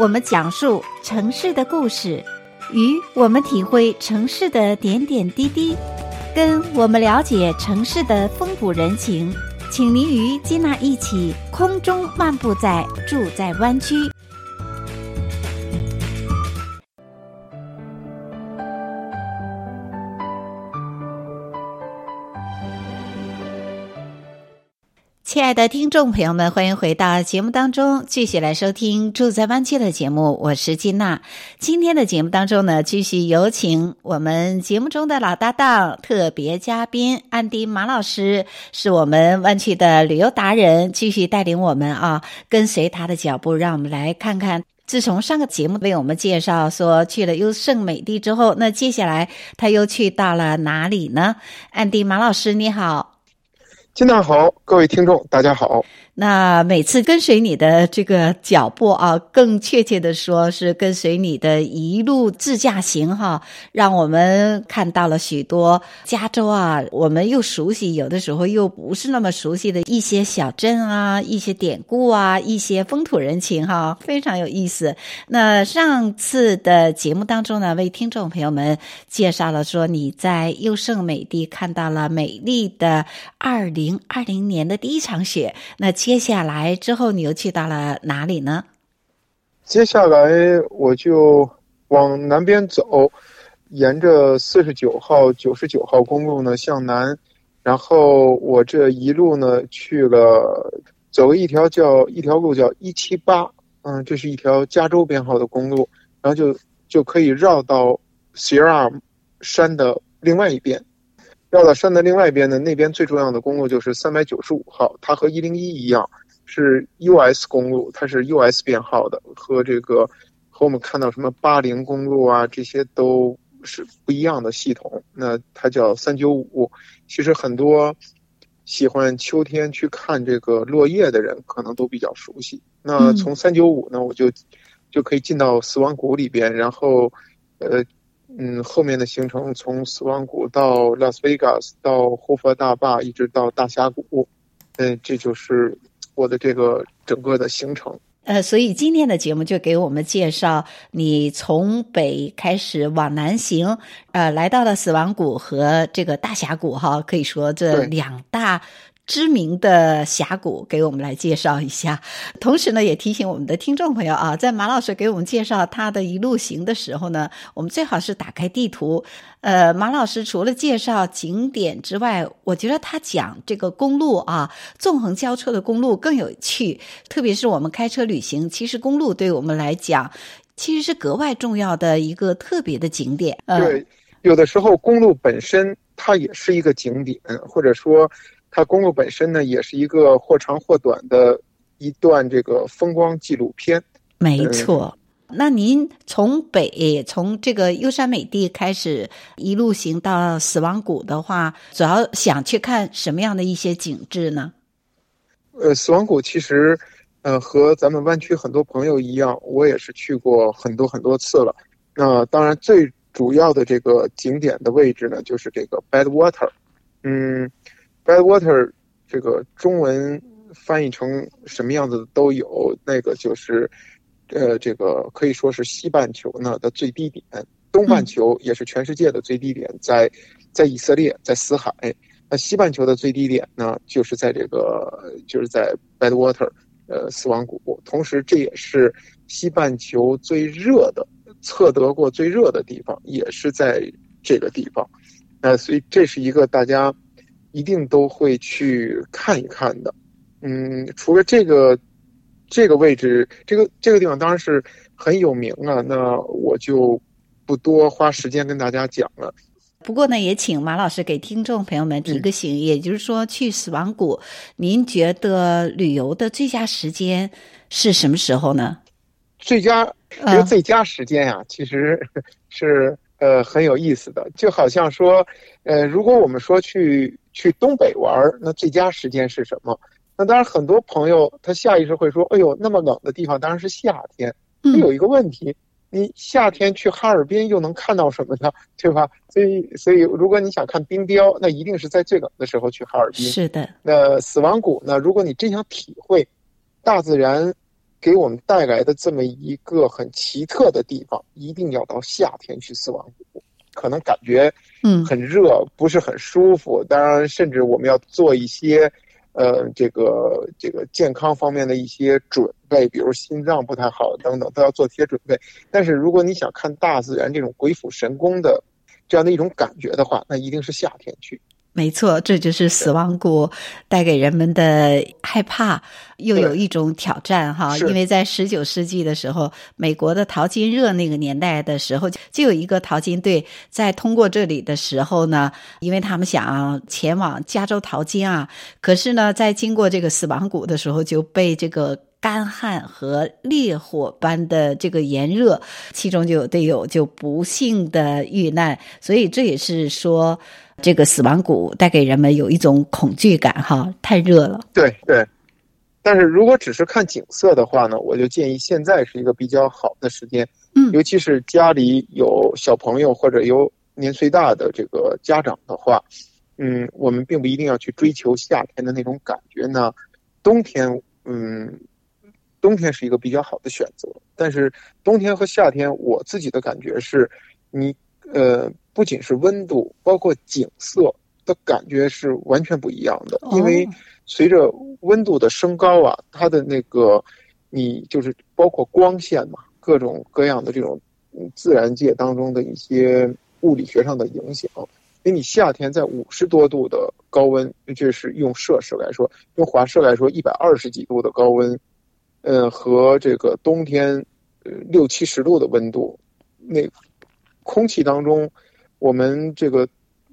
我们讲述城市的故事，与我们体会城市的点点滴滴，跟我们了解城市的风土人情。请您与金娜一起空中漫步在住在湾区。亲爱的听众朋友们，欢迎回到节目当中，继续来收听《住在湾区》的节目。我是金娜。今天的节目当中呢，继续有请我们节目中的老搭档、特别嘉宾安迪马老师，是我们湾区的旅游达人，继续带领我们啊，跟随他的脚步，让我们来看看。自从上个节目为我们介绍说去了优胜美地之后，那接下来他又去到了哪里呢？安迪马老师，你好。金娜好，各位听众，大家好。那每次跟随你的这个脚步啊，更确切的说是跟随你的一路自驾行哈，让我们看到了许多加州啊，我们又熟悉，有的时候又不是那么熟悉的一些小镇啊，一些典故啊，一些风土人情哈，非常有意思。那上次的节目当中呢，为听众朋友们介绍了说你在优胜美地看到了美丽的二零二零年的第一场雪，那。接下来之后，你又去到了哪里呢？接下来我就往南边走，沿着四十九号、九十九号公路呢向南，然后我这一路呢去了，走一条叫一条路叫一七八，嗯，这是一条加州编号的公路，然后就就可以绕到 Sierra 山的另外一边。绕到山的另外一边呢，那边最重要的公路就是三百九十五号，它和一零一一样，是 US 公路，它是 US 编号的，和这个和我们看到什么八零公路啊，这些都是不一样的系统。那它叫三九五。其实很多喜欢秋天去看这个落叶的人，可能都比较熟悉。那从三九五呢，我就就可以进到死亡谷里边，然后呃。嗯，后面的行程从死亡谷到拉斯维加斯，到胡佛大坝，一直到大峡谷，嗯，这就是我的这个整个的行程。呃，所以今天的节目就给我们介绍你从北开始往南行，呃，来到了死亡谷和这个大峡谷，哈，可以说这两大。知名的峡谷，给我们来介绍一下。同时呢，也提醒我们的听众朋友啊，在马老师给我们介绍他的一路行的时候呢，我们最好是打开地图。呃，马老师除了介绍景点之外，我觉得他讲这个公路啊，纵横交错的公路更有趣。特别是我们开车旅行，其实公路对我们来讲，其实是格外重要的一个特别的景点。呃、对，有的时候公路本身它也是一个景点，或者说。它公路本身呢，也是一个或长或短的一段这个风光纪录片。没错。那您从北从这个优山美地开始一路行到死亡谷的话，主要想去看什么样的一些景致呢？呃，死亡谷其实，呃，和咱们湾区很多朋友一样，我也是去过很多很多次了。那当然，最主要的这个景点的位置呢，就是这个 Badwater。嗯。Badwater 这个中文翻译成什么样子的都有，那个就是，呃，这个可以说是西半球呢的最低点，东半球也是全世界的最低点，在在以色列，在死海。那西半球的最低点呢，就是在这个就是在 Badwater，呃，死亡谷。同时，这也是西半球最热的，测得过最热的地方，也是在这个地方。那，所以这是一个大家。一定都会去看一看的，嗯，除了这个这个位置，这个这个地方当然是很有名啊，那我就不多花时间跟大家讲了。不过呢，也请马老师给听众朋友们提个醒，嗯、也就是说，去死亡谷，您觉得旅游的最佳时间是什么时候呢？最佳，这个最佳时间呀、啊，嗯、其实 是呃很有意思的，就好像说，呃，如果我们说去。去东北玩，那最佳时间是什么？那当然，很多朋友他下意识会说：“哎呦，那么冷的地方当然是夏天。”有一个问题，你夏天去哈尔滨又能看到什么呢？对吧？所以，所以如果你想看冰雕，那一定是在最冷的时候去哈尔滨。是的。那死亡谷呢？如果你真想体会大自然给我们带来的这么一个很奇特的地方，一定要到夏天去死亡谷，可能感觉嗯很热，嗯、不是很舒服。当然，甚至我们要做一些呃这个这个健康方面的一些准备，比如心脏不太好等等，都要做些准备。但是如果你想看大自然这种鬼斧神工的这样的一种感觉的话，那一定是夏天去。没错，这就是死亡谷带给人们的害怕，又有一种挑战哈。因为在十九世纪的时候，美国的淘金热那个年代的时候，就有一个淘金队在通过这里的时候呢，因为他们想前往加州淘金啊，可是呢，在经过这个死亡谷的时候，就被这个干旱和烈火般的这个炎热，其中就有队友就不幸的遇难，所以这也是说。这个死亡谷带给人们有一种恐惧感，哈，太热了。对对，但是如果只是看景色的话呢，我就建议现在是一个比较好的时间，嗯，尤其是家里有小朋友或者有年岁大的这个家长的话，嗯，我们并不一定要去追求夏天的那种感觉呢，冬天，嗯，冬天是一个比较好的选择，但是冬天和夏天，我自己的感觉是，你，呃。不仅是温度，包括景色的感觉是完全不一样的。因为随着温度的升高啊，它的那个你就是包括光线嘛，各种各样的这种自然界当中的一些物理学上的影响。因为你夏天在五十多度的高温，这是用摄氏来说，用华氏来说一百二十几度的高温，呃，和这个冬天呃六七十度的温度，那空气当中。我们这个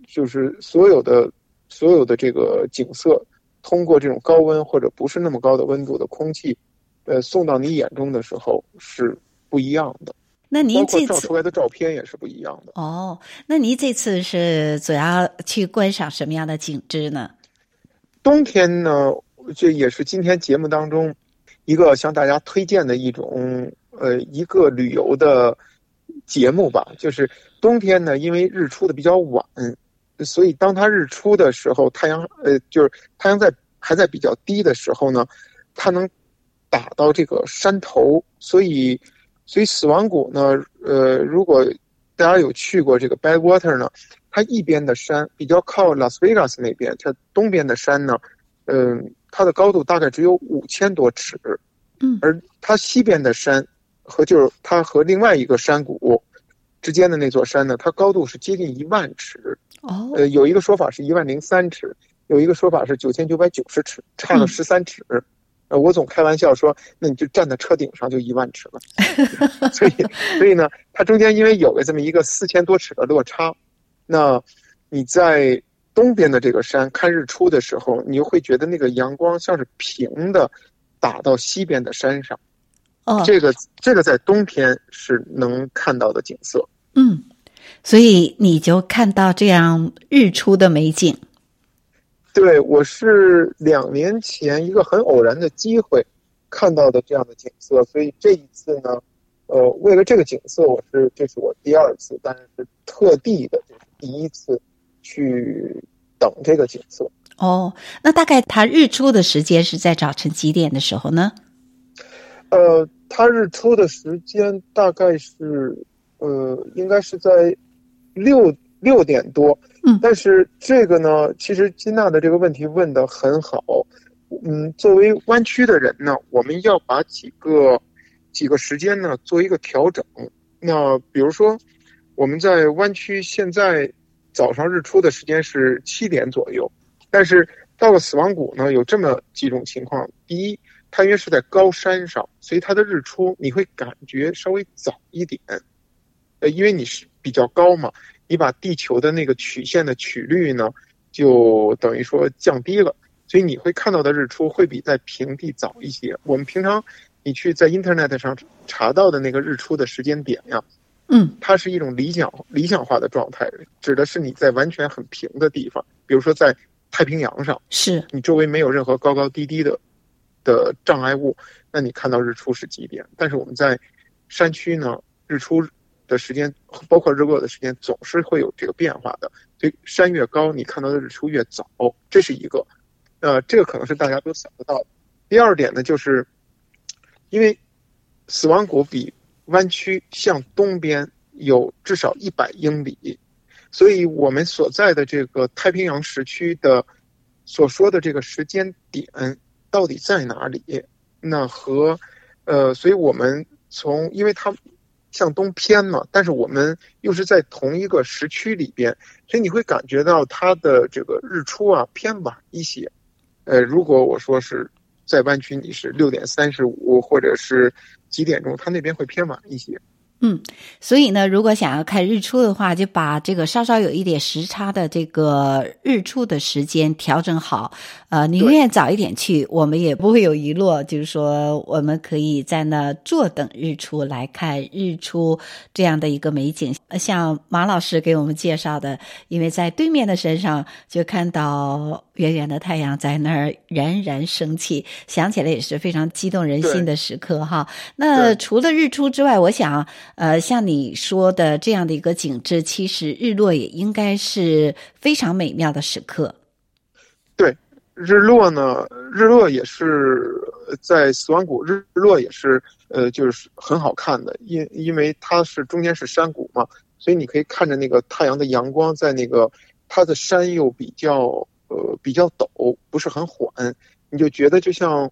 就是所有的所有的这个景色，通过这种高温或者不是那么高的温度的空气，呃，送到你眼中的时候是不一样的。那您这次照出来的照片也是不一样的。哦，那您这次是主要去观赏什么样的景致呢？冬天呢，这也是今天节目当中一个向大家推荐的一种呃一个旅游的节目吧，就是。冬天呢，因为日出的比较晚，所以当它日出的时候，太阳呃，就是太阳在还在比较低的时候呢，它能打到这个山头，所以所以死亡谷呢，呃，如果大家有去过这个 Badwater 呢，它一边的山比较靠拉斯维加斯那边，它东边的山呢，嗯、呃，它的高度大概只有五千多尺，嗯，而它西边的山和就是它和另外一个山谷。之间的那座山呢，它高度是接近一万尺，哦，呃，有一个说法是一万零三尺，有一个说法是九千九百九十尺，差了十三尺。嗯、呃，我总开玩笑说，那你就站在车顶上就一万尺了。所以，所以呢，它中间因为有了这么一个四千多尺的落差，那你在东边的这个山看日出的时候，你又会觉得那个阳光像是平的打到西边的山上。哦，这个这个在冬天是能看到的景色。嗯，所以你就看到这样日出的美景。对，我是两年前一个很偶然的机会看到的这样的景色，所以这一次呢，呃，为了这个景色，我是这是我第二次，但是是特地的，就是第一次去等这个景色。哦，那大概它日出的时间是在早晨几点的时候呢？呃，它日出的时间大概是。呃，应该是在六六点多，嗯，但是这个呢，其实金娜的这个问题问得很好，嗯，作为湾区的人呢，我们要把几个几个时间呢做一个调整。那比如说，我们在湾区现在早上日出的时间是七点左右，但是到了死亡谷呢，有这么几种情况：第一，它因为是在高山上，所以它的日出你会感觉稍微早一点。呃，因为你是比较高嘛，你把地球的那个曲线的曲率呢，就等于说降低了，所以你会看到的日出会比在平地早一些。我们平常你去在 Internet 上查到的那个日出的时间点呀，嗯，它是一种理想理想化的状态，指的是你在完全很平的地方，比如说在太平洋上，是你周围没有任何高高低低的的障碍物，那你看到日出是几点？但是我们在山区呢，日出。的时间，包括日落的时间，总是会有这个变化的。所以山越高，你看到的日出越早，这是一个。呃，这个可能是大家都想得到的。第二点呢，就是因为死亡谷比弯曲向东边有至少一百英里，所以我们所在的这个太平洋时区的所说的这个时间点到底在哪里？那和呃，所以我们从因为它向东偏嘛，但是我们又是在同一个时区里边，所以你会感觉到它的这个日出啊偏晚一些。呃，如果我说是在弯曲，你是六点三十五或者是几点钟，它那边会偏晚一些。嗯，所以呢，如果想要看日出的话，就把这个稍稍有一点时差的这个日出的时间调整好。呃，宁愿早一点去，我们也不会有遗落。就是说，我们可以在那坐等日出来看日出这样的一个美景。像马老师给我们介绍的，因为在对面的山上就看到远远的太阳在那儿冉冉升起，想起来也是非常激动人心的时刻哈。那除了日出之外，我想。呃，像你说的这样的一个景致，其实日落也应该是非常美妙的时刻。对，日落呢，日落也是在死亡谷，日落也是呃，就是很好看的，因因为它是中间是山谷嘛，所以你可以看着那个太阳的阳光在那个它的山又比较呃比较陡，不是很缓，你就觉得就像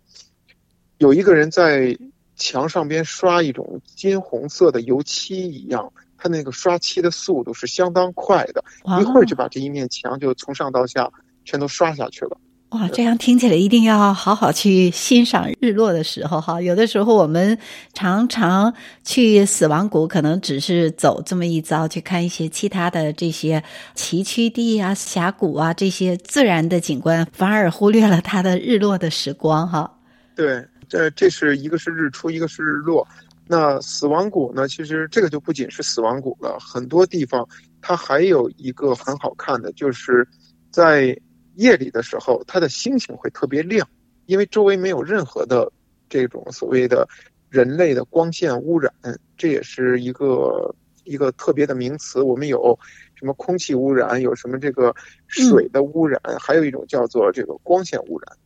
有一个人在。墙上边刷一种金红色的油漆一样，他那个刷漆的速度是相当快的，一会儿就把这一面墙就从上到下全都刷下去了。哇，这样听起来一定要好好去欣赏日落的时候哈。有的时候我们常常去死亡谷，可能只是走这么一遭，去看一些其他的这些崎岖地啊、峡谷啊这些自然的景观，反而忽略了它的日落的时光哈。对。这这是一个是日出，一个是日落。那死亡谷呢？其实这个就不仅是死亡谷了，很多地方它还有一个很好看的，就是在夜里的时候，它的星星会特别亮，因为周围没有任何的这种所谓的人类的光线污染，这也是一个一个特别的名词。我们有什么空气污染，有什么这个水的污染，嗯、还有一种叫做这个光线污染。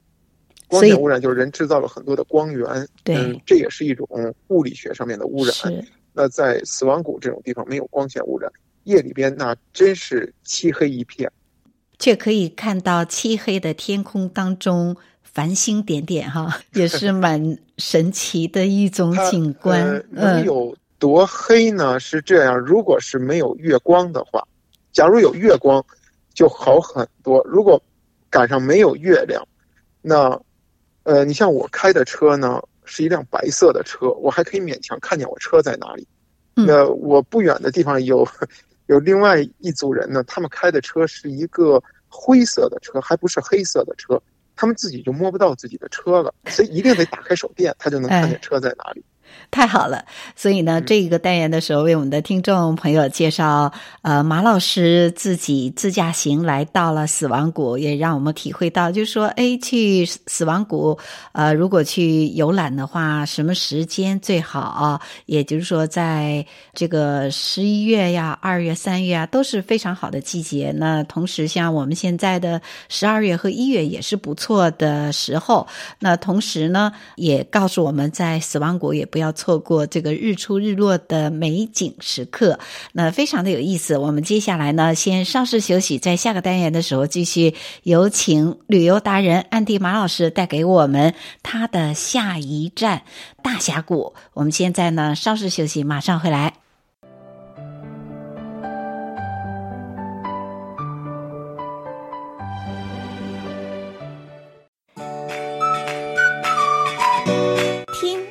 光线污染就是人制造了很多的光源，对，嗯，这也是一种物理学上面的污染。那在死亡谷这种地方没有光线污染，夜里边那真是漆黑一片，却可以看到漆黑的天空当中繁星点点，哈，也是蛮神奇的一种景观。呃、能有多黑呢？嗯、是这样，如果是没有月光的话，假如有月光就好很多。如果赶上没有月亮，那。呃，你像我开的车呢，是一辆白色的车，我还可以勉强看见我车在哪里。那我不远的地方有有另外一组人呢，他们开的车是一个灰色的车，还不是黑色的车，他们自己就摸不到自己的车了，所以一定得打开手电，他就能看见车在哪里。太好了，所以呢，这一个单元的时候，为我们的听众朋友介绍，呃，马老师自己自驾行来到了死亡谷，也让我们体会到，就是说，哎，去死亡谷，呃，如果去游览的话，什么时间最好啊？也就是说，在这个十一月呀、二月、三月啊，都是非常好的季节。那同时，像我们现在的十二月和一月也是不错的时候。那同时呢，也告诉我们在死亡谷也不。不要错过这个日出日落的美景时刻，那非常的有意思。我们接下来呢，先稍事休息，在下个单元的时候继续有请旅游达人安迪马老师带给我们他的下一站大峡谷。我们现在呢，稍事休息，马上回来。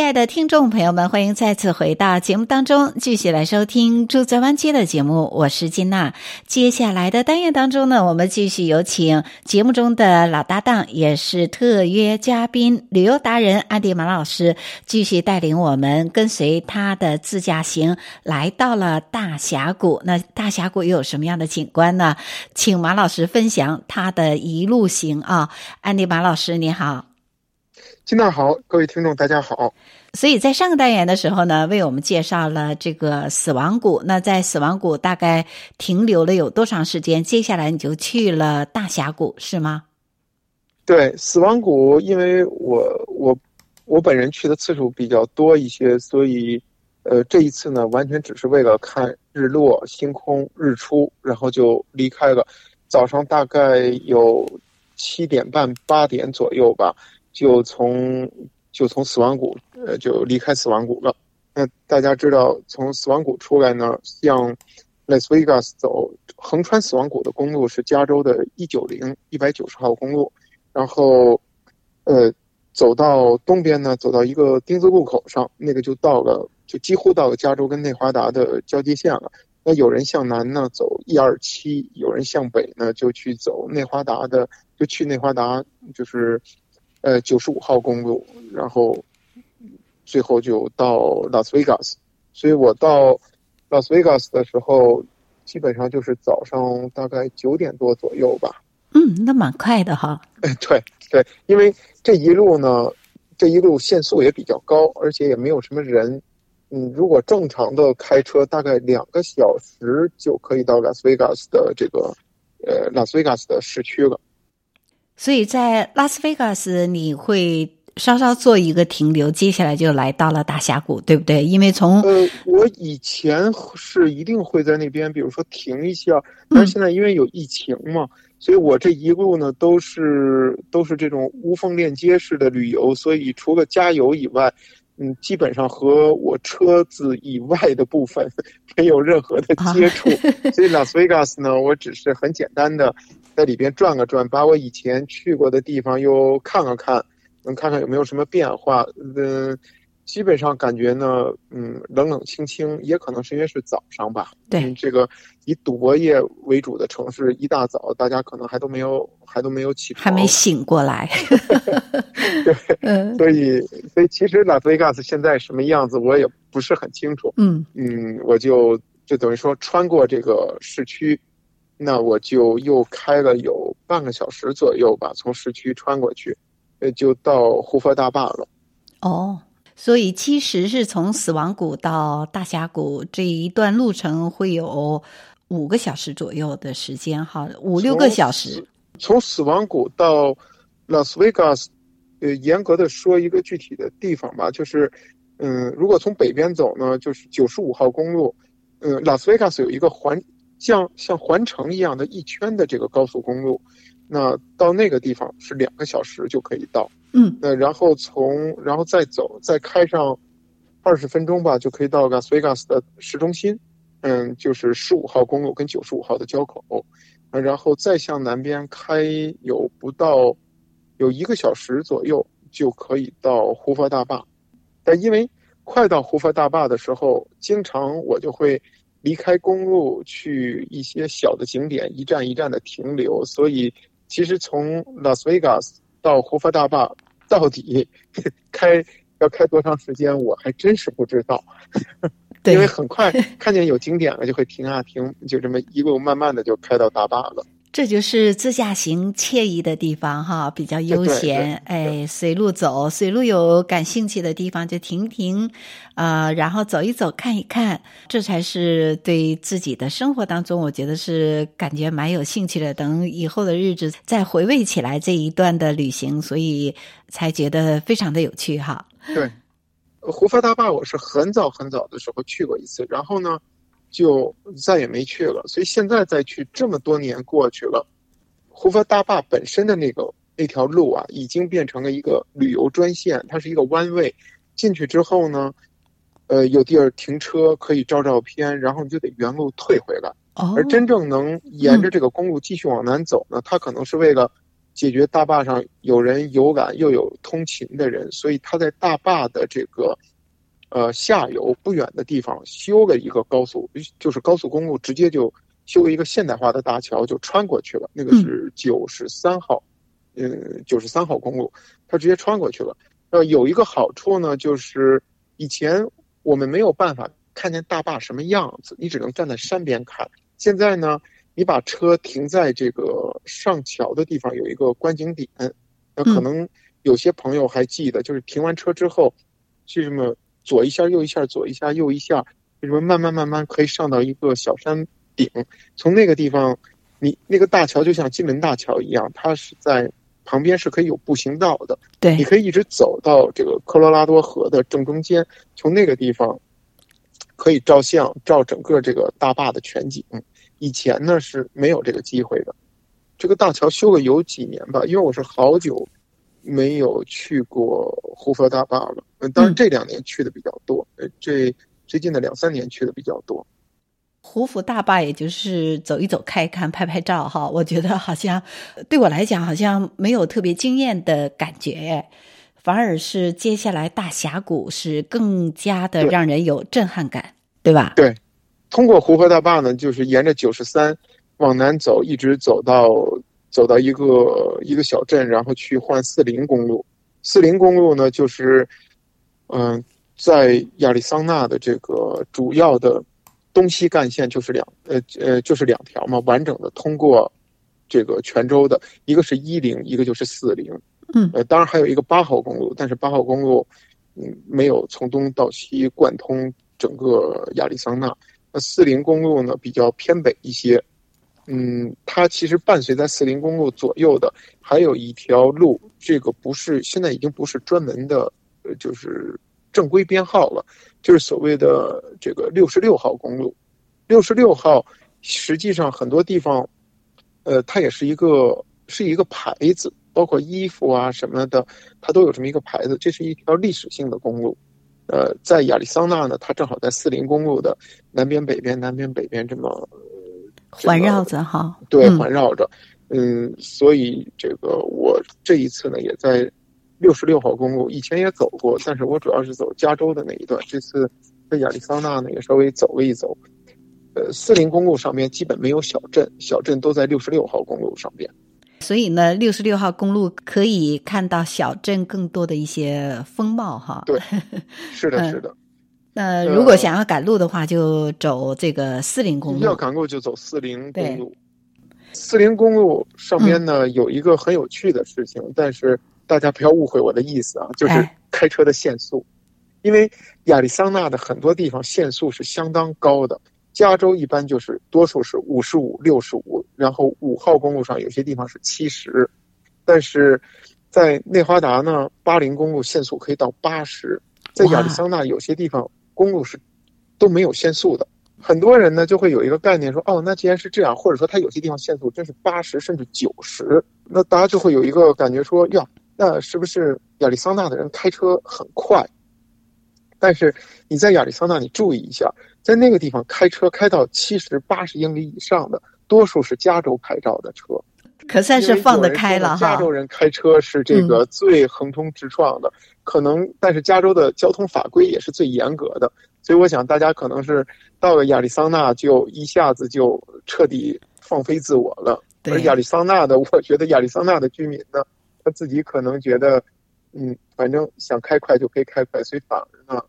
亲爱的听众朋友们，欢迎再次回到节目当中，继续来收听《住在湾街》的节目。我是金娜。接下来的单元当中呢，我们继续有请节目中的老搭档，也是特约嘉宾、旅游达人安迪马老师，继续带领我们跟随他的自驾行，来到了大峡谷。那大峡谷又有什么样的景观呢？请马老师分享他的一路行啊！安迪马老师，你好。金娜好，各位听众大家好。所以在上个单元的时候呢，为我们介绍了这个死亡谷。那在死亡谷大概停留了有多长时间？接下来你就去了大峡谷，是吗？对，死亡谷，因为我我我本人去的次数比较多一些，所以呃这一次呢，完全只是为了看日落、星空、日出，然后就离开了。早上大概有七点半、八点左右吧。就从就从死亡谷呃就离开死亡谷了。那大家知道，从死亡谷出来呢，向拉斯维加斯走横穿死亡谷的公路是加州的一九零一百九十号公路。然后，呃，走到东边呢，走到一个丁字路口上，那个就到了，就几乎到了加州跟内华达的交界线了。那有人向南呢走一二七，有人向北呢就去走内华达的，就去内华达就是。呃，九十五号公路，然后最后就到拉斯维加斯。所以我到拉斯维加斯的时候，基本上就是早上大概九点多左右吧。嗯，那蛮快的哈。哎，对对，因为这一路呢，这一路限速也比较高，而且也没有什么人。嗯，如果正常的开车，大概两个小时就可以到拉斯维加斯的这个呃拉斯维加斯的市区了。所以在拉斯维加斯，你会稍稍做一个停留，接下来就来到了大峡谷，对不对？因为从呃，我以前是一定会在那边，比如说停一下，但是现在因为有疫情嘛，嗯、所以我这一路呢都是都是这种无缝链接式的旅游，所以除了加油以外，嗯，基本上和我车子以外的部分 没有任何的接触，啊、所以拉斯维加斯呢，我只是很简单的。在里边转了转，把我以前去过的地方又看了看，能看看有没有什么变化。嗯，基本上感觉呢，嗯，冷冷清清，也可能是因为是早上吧。对，嗯、这个以赌博业为主的城市，一大早大家可能还都没有，还都没有起床，还没醒过来。对，嗯，所以，所以其实拉斯维加斯现在什么样子，我也不是很清楚。嗯嗯，我就就等于说穿过这个市区。那我就又开了有半个小时左右吧，从市区穿过去，呃，就到胡佛大坝了。哦，所以其实是从死亡谷到大峡谷这一段路程会有五个小时左右的时间，哈，五六个小时。从死亡谷到拉斯维加斯，呃，严格的说一个具体的地方吧，就是，嗯，如果从北边走呢，就是九十五号公路，嗯，拉斯维加斯有一个环。像像环城一样的一圈的这个高速公路，那到那个地方是两个小时就可以到。嗯，那然后从然后再走再开上二十分钟吧，就可以到拉斯维加斯的市中心。嗯，就是十五号公路跟九十五号的交口。嗯，然后再向南边开有不到有一个小时左右就可以到胡佛大坝。但因为快到胡佛大坝的时候，经常我就会。离开公路去一些小的景点，一站一站的停留，所以其实从拉斯维加斯到胡佛大坝到底 开要开多长时间，我还真是不知道。因为很快 看见有景点了，就会停啊停，就这么一路慢慢的就开到大坝了。这就是自驾行惬意的地方哈，比较悠闲，哎，随路走，随路有感兴趣的地方就停停，啊、呃，然后走一走，看一看，这才是对自己的生活当中，我觉得是感觉蛮有兴趣的。等以后的日子再回味起来这一段的旅行，所以才觉得非常的有趣哈。对，胡佛大坝我是很早很早的时候去过一次，然后呢。就再也没去了，所以现在再去，这么多年过去了，胡佛大坝本身的那个那条路啊，已经变成了一个旅游专线，它是一个弯位，进去之后呢，呃，有地儿停车可以照照片，然后你就得原路退回来。而真正能沿着这个公路继续往南走呢，它可能是为了解决大坝上有人游览又有通勤的人，所以他在大坝的这个呃下游不远的地方修了一个高速，就是高速公路，直接就修了一个现代化的大桥，就穿过去了。那个是九十三号，嗯，九十三号公路，它直接穿过去了。呃，有一个好处呢，就是以前我们没有办法看见大坝什么样子，你只能站在山边看。现在呢，你把车停在这个上桥的地方，有一个观景点。那可能有些朋友还记得，就是停完车之后，去什么左一下右一下，左一下右一下，为什么慢慢慢慢可以上到一个小山顶？从那个地方，你那个大桥就像金门大桥一样，它是在。旁边是可以有步行道的，对，你可以一直走到这个科罗拉多河的正中间，从那个地方可以照相，照整个这个大坝的全景。以前呢是没有这个机会的。这个大桥修了有几年吧，因为我是好久没有去过胡佛大坝了。嗯，当然这两年去的比较多，呃，这最近的两三年去的比较多。胡佛大坝，也就是走一走、看一看、拍拍照，哈，我觉得好像对我来讲，好像没有特别惊艳的感觉，反而是接下来大峡谷是更加的让人有震撼感，对，对吧？对，通过胡佛大坝呢，就是沿着九十三往南走，一直走到走到一个一个小镇，然后去换四零公路。四零公路呢，就是嗯、呃，在亚利桑那的这个主要的。东西干线就是两呃呃就是两条嘛，完整的通过这个泉州的，一个是一零，一个就是四零，嗯，呃，当然还有一个八号公路，但是八号公路嗯没有从东到西贯通整个亚利桑那。那四零公路呢比较偏北一些，嗯，它其实伴随在四零公路左右的还有一条路，这个不是现在已经不是专门的，呃，就是。正规编号了，就是所谓的这个六十六号公路。六十六号实际上很多地方，呃，它也是一个是一个牌子，包括衣服啊什么的，它都有这么一个牌子。这是一条历史性的公路。呃，在亚利桑那呢，它正好在四零公路的南边、北边、南边、北边这么，环绕着哈。对，环绕着。嗯，所以这个我这一次呢，也在。六十六号公路以前也走过，但是我主要是走加州的那一段。这次在亚利桑那呢，也稍微走了一走。呃，四零公路上面基本没有小镇，小镇都在六十六号公路上边。所以呢，六十六号公路可以看到小镇更多的一些风貌哈。对，是的，是的。那如果想要赶路的话，就走这个四零公路。要赶路就走四零公路。四零公路上边呢，嗯，有一个很有趣的事情，但是。大家不要误会我的意思啊，就是开车的限速，因为亚利桑那的很多地方限速是相当高的。加州一般就是多数是五十五、六十五，然后五号公路上有些地方是七十，但是在内华达呢，八零公路限速可以到八十。在亚利桑那有些地方公路是都没有限速的。很多人呢就会有一个概念说，哦，那既然是这样，或者说它有些地方限速真是八十甚至九十，那大家就会有一个感觉说，呀。那是不是亚利桑那的人开车很快？但是你在亚利桑那，你注意一下，在那个地方开车开到七十八十英里以上的，多数是加州牌照的车，可算是放得开了哈。加州人开车是这个最横冲直撞的，嗯、可能，但是加州的交通法规也是最严格的，所以我想大家可能是到了亚利桑那就一下子就彻底放飞自我了。而亚利桑那的，我觉得亚利桑那的居民呢。他自己可能觉得，嗯，反正想开快就可以开快，所以反而呢，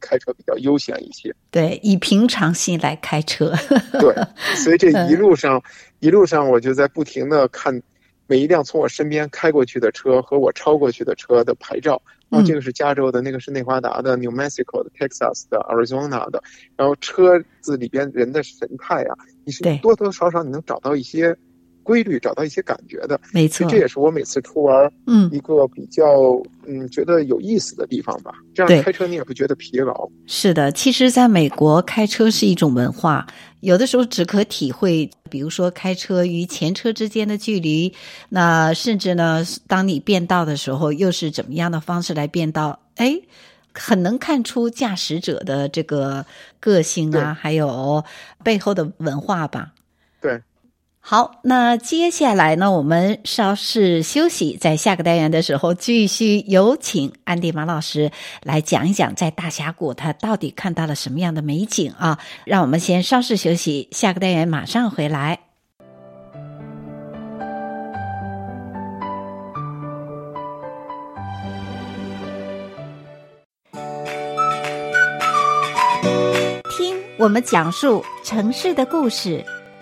开车比较悠闲一些。对，以平常心来开车。对，所以这一路上，一路上我就在不停的看每一辆从我身边开过去的车和我超过去的车的牌照。哦，这个是加州的，那个是内华达的、New Mexico 的、Texas 的、Arizona 的。然后车子里边人的神态啊，你是多多少少你能找到一些。规律找到一些感觉的，没错，这也是我每次出玩，嗯，一个比较嗯，嗯觉得有意思的地方吧。这样开车你也不觉得疲劳。是的，其实在美国开车是一种文化，有的时候只可体会，比如说开车与前车之间的距离，那甚至呢，当你变道的时候，又是怎么样的方式来变道？哎，很能看出驾驶者的这个个性啊，还有背后的文化吧。对。好，那接下来呢，我们稍事休息，在下个单元的时候，继续有请安迪马老师来讲一讲，在大峡谷他到底看到了什么样的美景啊？让我们先稍事休息，下个单元马上回来。听我们讲述城市的故事。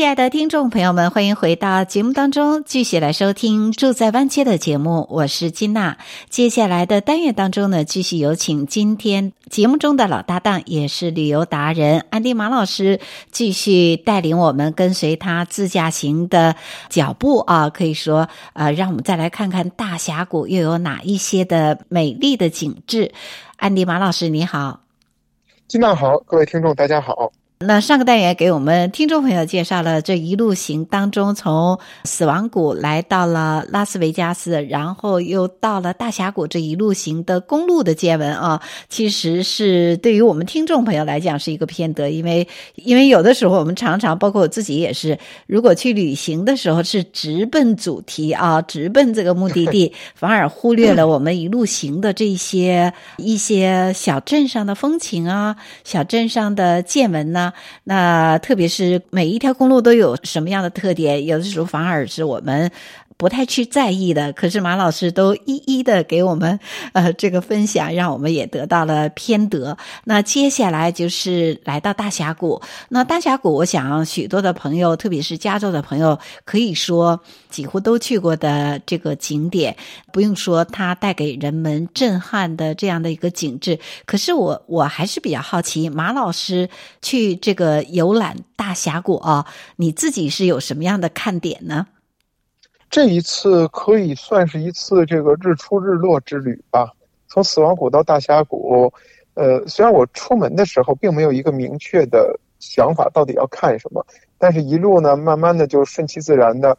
亲爱的听众朋友们，欢迎回到节目当中，继续来收听《住在湾区》的节目。我是金娜。接下来的单元当中呢，继续有请今天节目中的老搭档，也是旅游达人安迪马老师，继续带领我们跟随他自驾行的脚步啊，可以说，呃，让我们再来看看大峡谷又有哪一些的美丽的景致。安迪马老师，你好。金娜好，各位听众大家好。那上个单元给我们听众朋友介绍了这一路行当中，从死亡谷来到了拉斯维加斯，然后又到了大峡谷这一路行的公路的见闻啊，其实是对于我们听众朋友来讲是一个偏得，因为因为有的时候我们常常包括我自己也是，如果去旅行的时候是直奔主题啊，直奔这个目的地，反而忽略了我们一路行的这些一些小镇上的风情啊，小镇上的见闻呢那特别是每一条公路都有什么样的特点，有的时候反而是我们不太去在意的。可是马老师都一一的给我们呃这个分享，让我们也得到了偏得。那接下来就是来到大峡谷。那大峡谷，我想许多的朋友，特别是加州的朋友，可以说几乎都去过的这个景点。不用说，它带给人们震撼的这样的一个景致。可是我我还是比较好奇，马老师去这个游览大峡谷啊，你自己是有什么样的看点呢？这一次可以算是一次这个日出日落之旅吧。从死亡谷到大峡谷，呃，虽然我出门的时候并没有一个明确的想法，到底要看什么，但是一路呢，慢慢的就顺其自然的，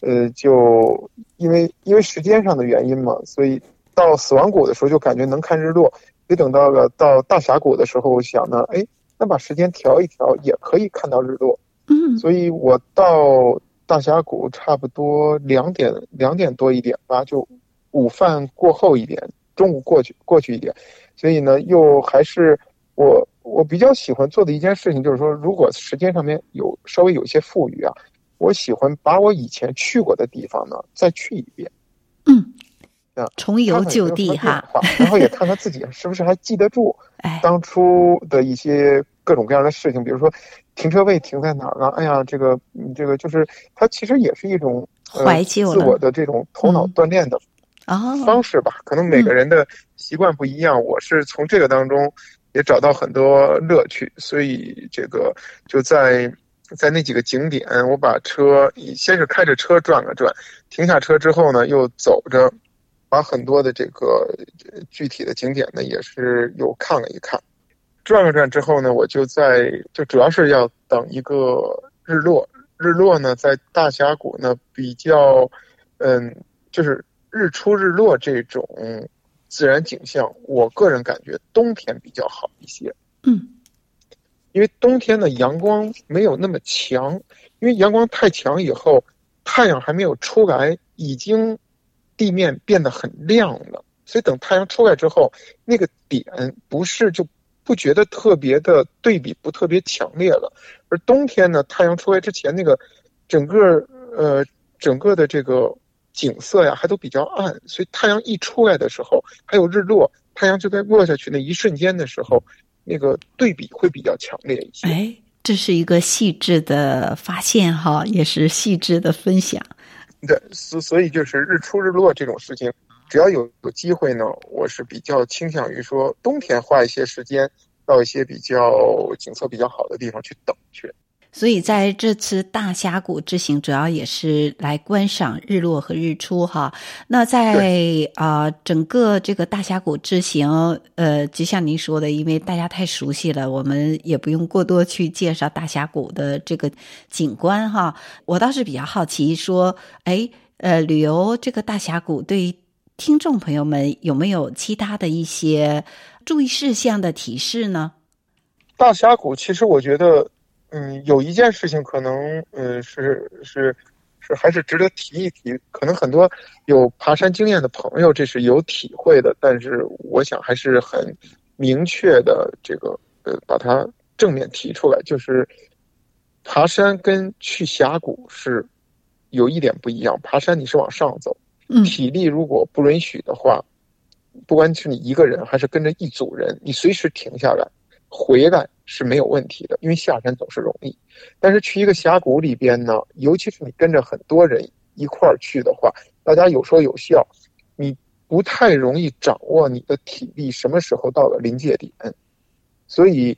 呃，就因为因为时间上的原因嘛，所以到死亡谷的时候就感觉能看日落。所以等到了到大峡谷的时候，想呢，哎，那把时间调一调，也可以看到日落。嗯，所以我到。大峡谷差不多两点两点多一点吧，就午饭过后一点，中午过去过去一点，所以呢，又还是我我比较喜欢做的一件事情，就是说，如果时间上面有稍微有些富裕啊，我喜欢把我以前去过的地方呢再去一遍，嗯，啊，重游旧地哈，然后也看看自己是不是还记得住 当初的一些各种各样的事情，比如说。停车位停在哪儿了？哎呀，这个，这个就是它其实也是一种怀旧、呃、自我的这种头脑锻炼的方式吧。可能每个人的习惯不一样，我是从这个当中也找到很多乐趣。所以这个就在在那几个景点，我把车先是开着车转了转，停下车之后呢，又走着，把很多的这个具体的景点呢，也是又看了一看。转了转之后呢，我就在就主要是要等一个日落。日落呢，在大峡谷呢比较，嗯，就是日出日落这种自然景象，我个人感觉冬天比较好一些。嗯，因为冬天的阳光没有那么强，因为阳光太强以后，太阳还没有出来，已经地面变得很亮了。所以等太阳出来之后，那个点不是就。不觉得特别的对比不特别强烈了，而冬天呢，太阳出来之前那个整个呃整个的这个景色呀，还都比较暗，所以太阳一出来的时候，还有日落，太阳就在落下去那一瞬间的时候，那个对比会比较强烈一些。哎，这是一个细致的发现哈，也是细致的分享。对，所所以就是日出日落这种事情。只要有有机会呢，我是比较倾向于说冬天花一些时间到一些比较景色比较好的地方去等去。所以在这次大峡谷之行，主要也是来观赏日落和日出哈。那在啊、呃、整个这个大峡谷之行，呃，就像您说的，因为大家太熟悉了，我们也不用过多去介绍大峡谷的这个景观哈。我倒是比较好奇，说，哎，呃，旅游这个大峡谷，对听众朋友们有没有其他的一些注意事项的提示呢？大峡谷其实我觉得。嗯，有一件事情可能，嗯，是是是，还是值得提一提。可能很多有爬山经验的朋友，这是有体会的。但是，我想还是很明确的，这个呃，把它正面提出来，就是爬山跟去峡谷是有一点不一样。爬山你是往上走，体力如果不允许的话，不管是你一个人还是跟着一组人，你随时停下来。回来是没有问题的，因为下山总是容易。但是去一个峡谷里边呢，尤其是你跟着很多人一块儿去的话，大家有说有笑，你不太容易掌握你的体力什么时候到了临界点。所以，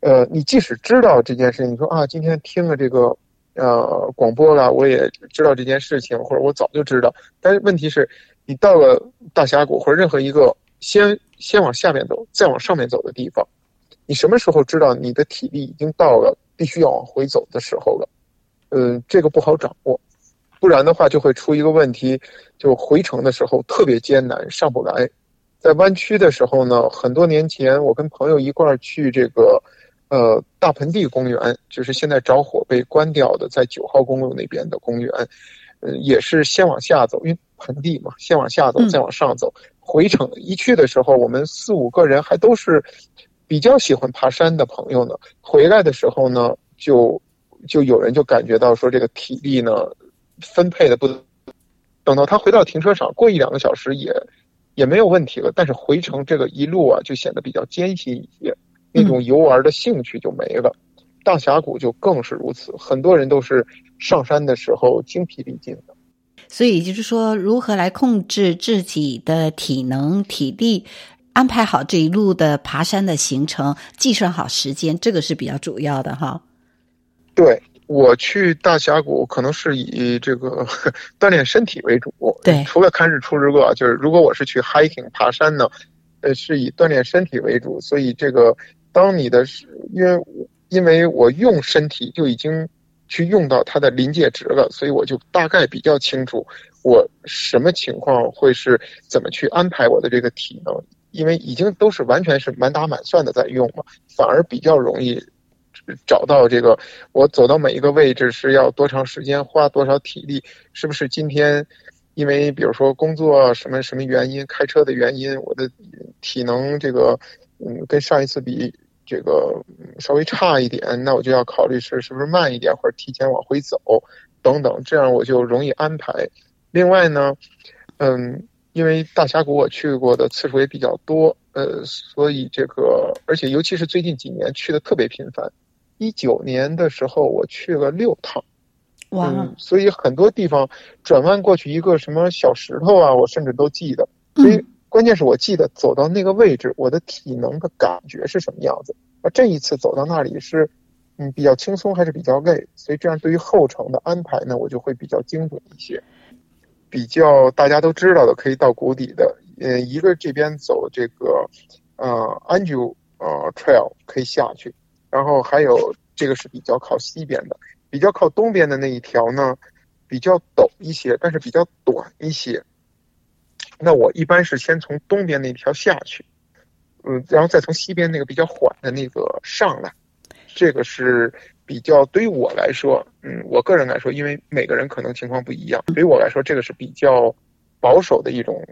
呃，你即使知道这件事情，你说啊，今天听了这个呃广播了，我也知道这件事情，或者我早就知道。但是问题是，你到了大峡谷或者任何一个先先往下面走，再往上面走的地方。你什么时候知道你的体力已经到了必须要往回走的时候了？嗯，这个不好掌握，不然的话就会出一个问题，就回程的时候特别艰难，上不来。在弯曲的时候呢，很多年前我跟朋友一块儿去这个，呃，大盆地公园，就是现在着火被关掉的，在九号公路那边的公园，嗯，也是先往下走，因为盆地嘛，先往下走，再往上走。回程一去的时候，我们四五个人还都是。比较喜欢爬山的朋友呢，回来的时候呢，就就有人就感觉到说这个体力呢分配的不，等到他回到停车场，过一两个小时也也没有问题了。但是回程这个一路啊，就显得比较艰辛一些，那种游玩的兴趣就没了。大峡谷就更是如此，很多人都是上山的时候精疲力尽的。所以就是说，如何来控制自己的体能、体力？安排好这一路的爬山的行程，计算好时间，这个是比较主要的哈。对，我去大峡谷，可能是以这个 锻炼身体为主。对，除了看日出日落，就是如果我是去 hiking 爬山呢，呃，是以锻炼身体为主。所以这个，当你的因为因为我用身体就已经去用到它的临界值了，所以我就大概比较清楚我什么情况会是怎么去安排我的这个体能。因为已经都是完全是满打满算的在用嘛，反而比较容易找到这个。我走到每一个位置是要多长时间，花多少体力，是不是今天因为比如说工作什么什么原因，开车的原因，我的体能这个嗯跟上一次比这个稍微差一点，那我就要考虑是是不是慢一点，或者提前往回走等等，这样我就容易安排。另外呢，嗯。因为大峡谷我去过的次数也比较多，呃，所以这个，而且尤其是最近几年去的特别频繁。一九年的时候我去了六趟，哇、嗯！所以很多地方转弯过去一个什么小石头啊，我甚至都记得。所以关键是我记得走到那个位置，我的体能的感觉是什么样子。而这一次走到那里是，嗯，比较轻松还是比较累？所以这样对于后程的安排呢，我就会比较精准一些。比较大家都知道的，可以到谷底的，呃，一个这边走这个，呃，Anju 呃 Trail 可以下去，然后还有这个是比较靠西边的，比较靠东边的那一条呢，比较陡一些，但是比较短一些。那我一般是先从东边那条下去，嗯，然后再从西边那个比较缓的那个上来，这个是。比较对于我来说，嗯，我个人来说，因为每个人可能情况不一样，对于我来说，这个是比较保守的一种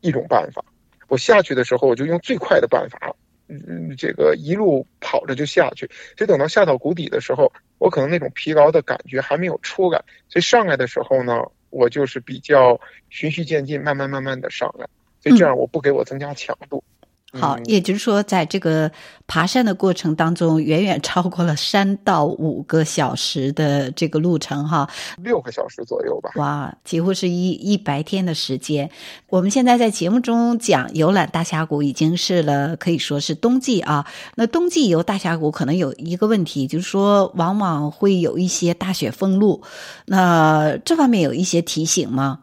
一种办法。我下去的时候，我就用最快的办法，嗯，这个一路跑着就下去。就等到下到谷底的时候，我可能那种疲劳的感觉还没有出来，所以上来的时候呢，我就是比较循序渐进，慢慢慢慢的上来。所以这样我不给我增加强度。好，也就是说，在这个爬山的过程当中，远远超过了三到五个小时的这个路程，哈，六个小时左右吧。哇，几乎是一一白天的时间。我们现在在节目中讲游览大峡谷，已经是了，可以说是冬季啊。那冬季游大峡谷可能有一个问题，就是说往往会有一些大雪封路。那这方面有一些提醒吗？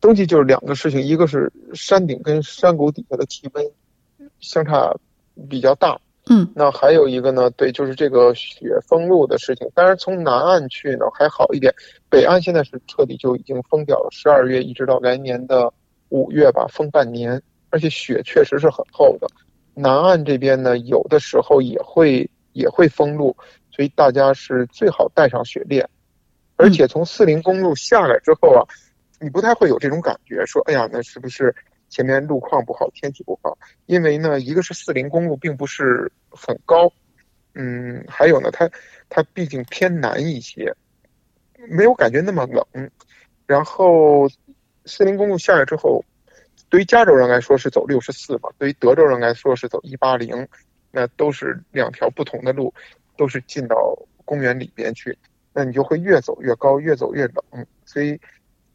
冬季就是两个事情，一个是山顶跟山谷底下的气温相差比较大，嗯，那还有一个呢，对，就是这个雪封路的事情。当然从南岸去呢还好一点，北岸现在是彻底就已经封掉了，十二月一直到来年的五月吧，封半年，而且雪确实是很厚的。南岸这边呢，有的时候也会也会封路，所以大家是最好带上雪链，而且从四零公路下来之后啊。你不太会有这种感觉，说，哎呀，那是不是前面路况不好，天气不好？因为呢，一个是四零公路并不是很高，嗯，还有呢，它它毕竟偏南一些，没有感觉那么冷。然后四零公路下来之后，对于加州人来说是走六十四嘛，对于德州人来说是走一八零，那都是两条不同的路，都是进到公园里边去，那你就会越走越高，越走越冷，所以。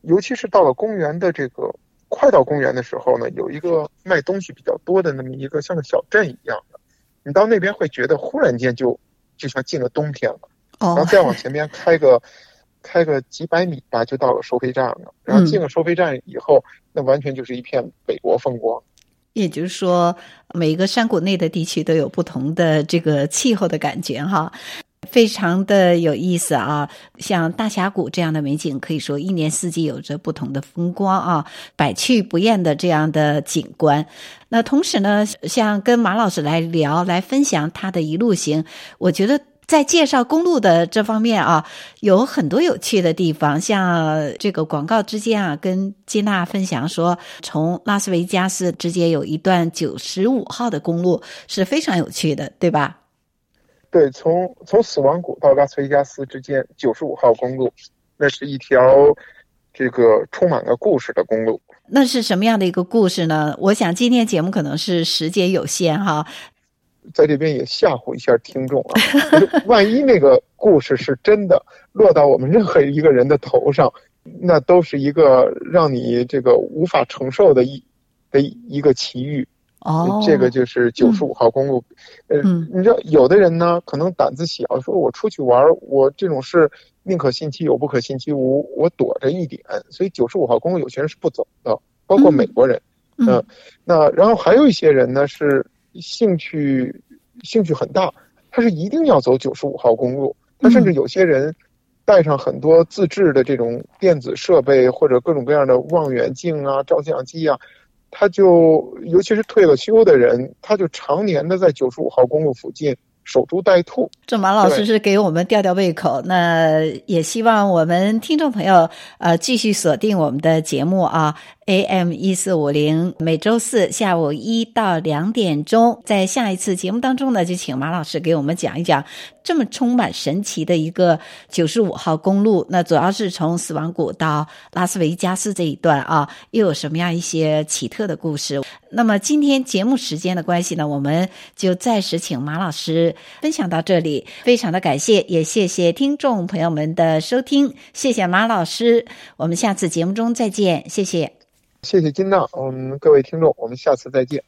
尤其是到了公园的这个快到公园的时候呢，有一个卖东西比较多的那么一个像个小镇一样的，你到那边会觉得忽然间就就像进了冬天了。然后再往前面开个 开个几百米吧，就到了收费站了。然后进了收费站以后，那完全就是一片北国风光。也就是说，每一个山谷内的地区都有不同的这个气候的感觉哈。非常的有意思啊！像大峡谷这样的美景，可以说一年四季有着不同的风光啊，百去不厌的这样的景观。那同时呢，像跟马老师来聊，来分享他的一路行，我觉得在介绍公路的这方面啊，有很多有趣的地方。像这个广告之间啊，跟金娜分享说，从拉斯维加斯直接有一段九十五号的公路，是非常有趣的，对吧？对，从从死亡谷到拉斯维加斯之间九十五号公路，那是一条这个充满了故事的公路。那是什么样的一个故事呢？我想今天节目可能是时间有限哈，在这边也吓唬一下听众啊，万一那个故事是真的落到我们任何一个人的头上，那都是一个让你这个无法承受的一的一个奇遇。哦，这个就是九十五号公路，嗯、呃，你知道有的人呢，可能胆子小，说我出去玩，我这种事宁可信其有，不可信其无，我躲着一点，所以九十五号公路有些人是不走的，包括美国人，嗯，呃、那然后还有一些人呢是兴趣兴趣很大，他是一定要走九十五号公路，他甚至有些人带上很多自制的这种电子设备或者各种各样的望远镜啊、照相机啊。他就尤其是退了休的人，他就常年的在九十五号公路附近守株待兔。这马老师是给我们吊吊胃口，那也希望我们听众朋友呃继续锁定我们的节目啊。AM 一四五零，每周四下午一到两点钟，在下一次节目当中呢，就请马老师给我们讲一讲这么充满神奇的一个九十五号公路。那主要是从死亡谷到拉斯维加斯这一段啊，又有什么样一些奇特的故事？那么今天节目时间的关系呢，我们就暂时请马老师分享到这里。非常的感谢，也谢谢听众朋友们的收听，谢谢马老师，我们下次节目中再见，谢谢。谢谢金娜，嗯，各位听众，我们下次再见。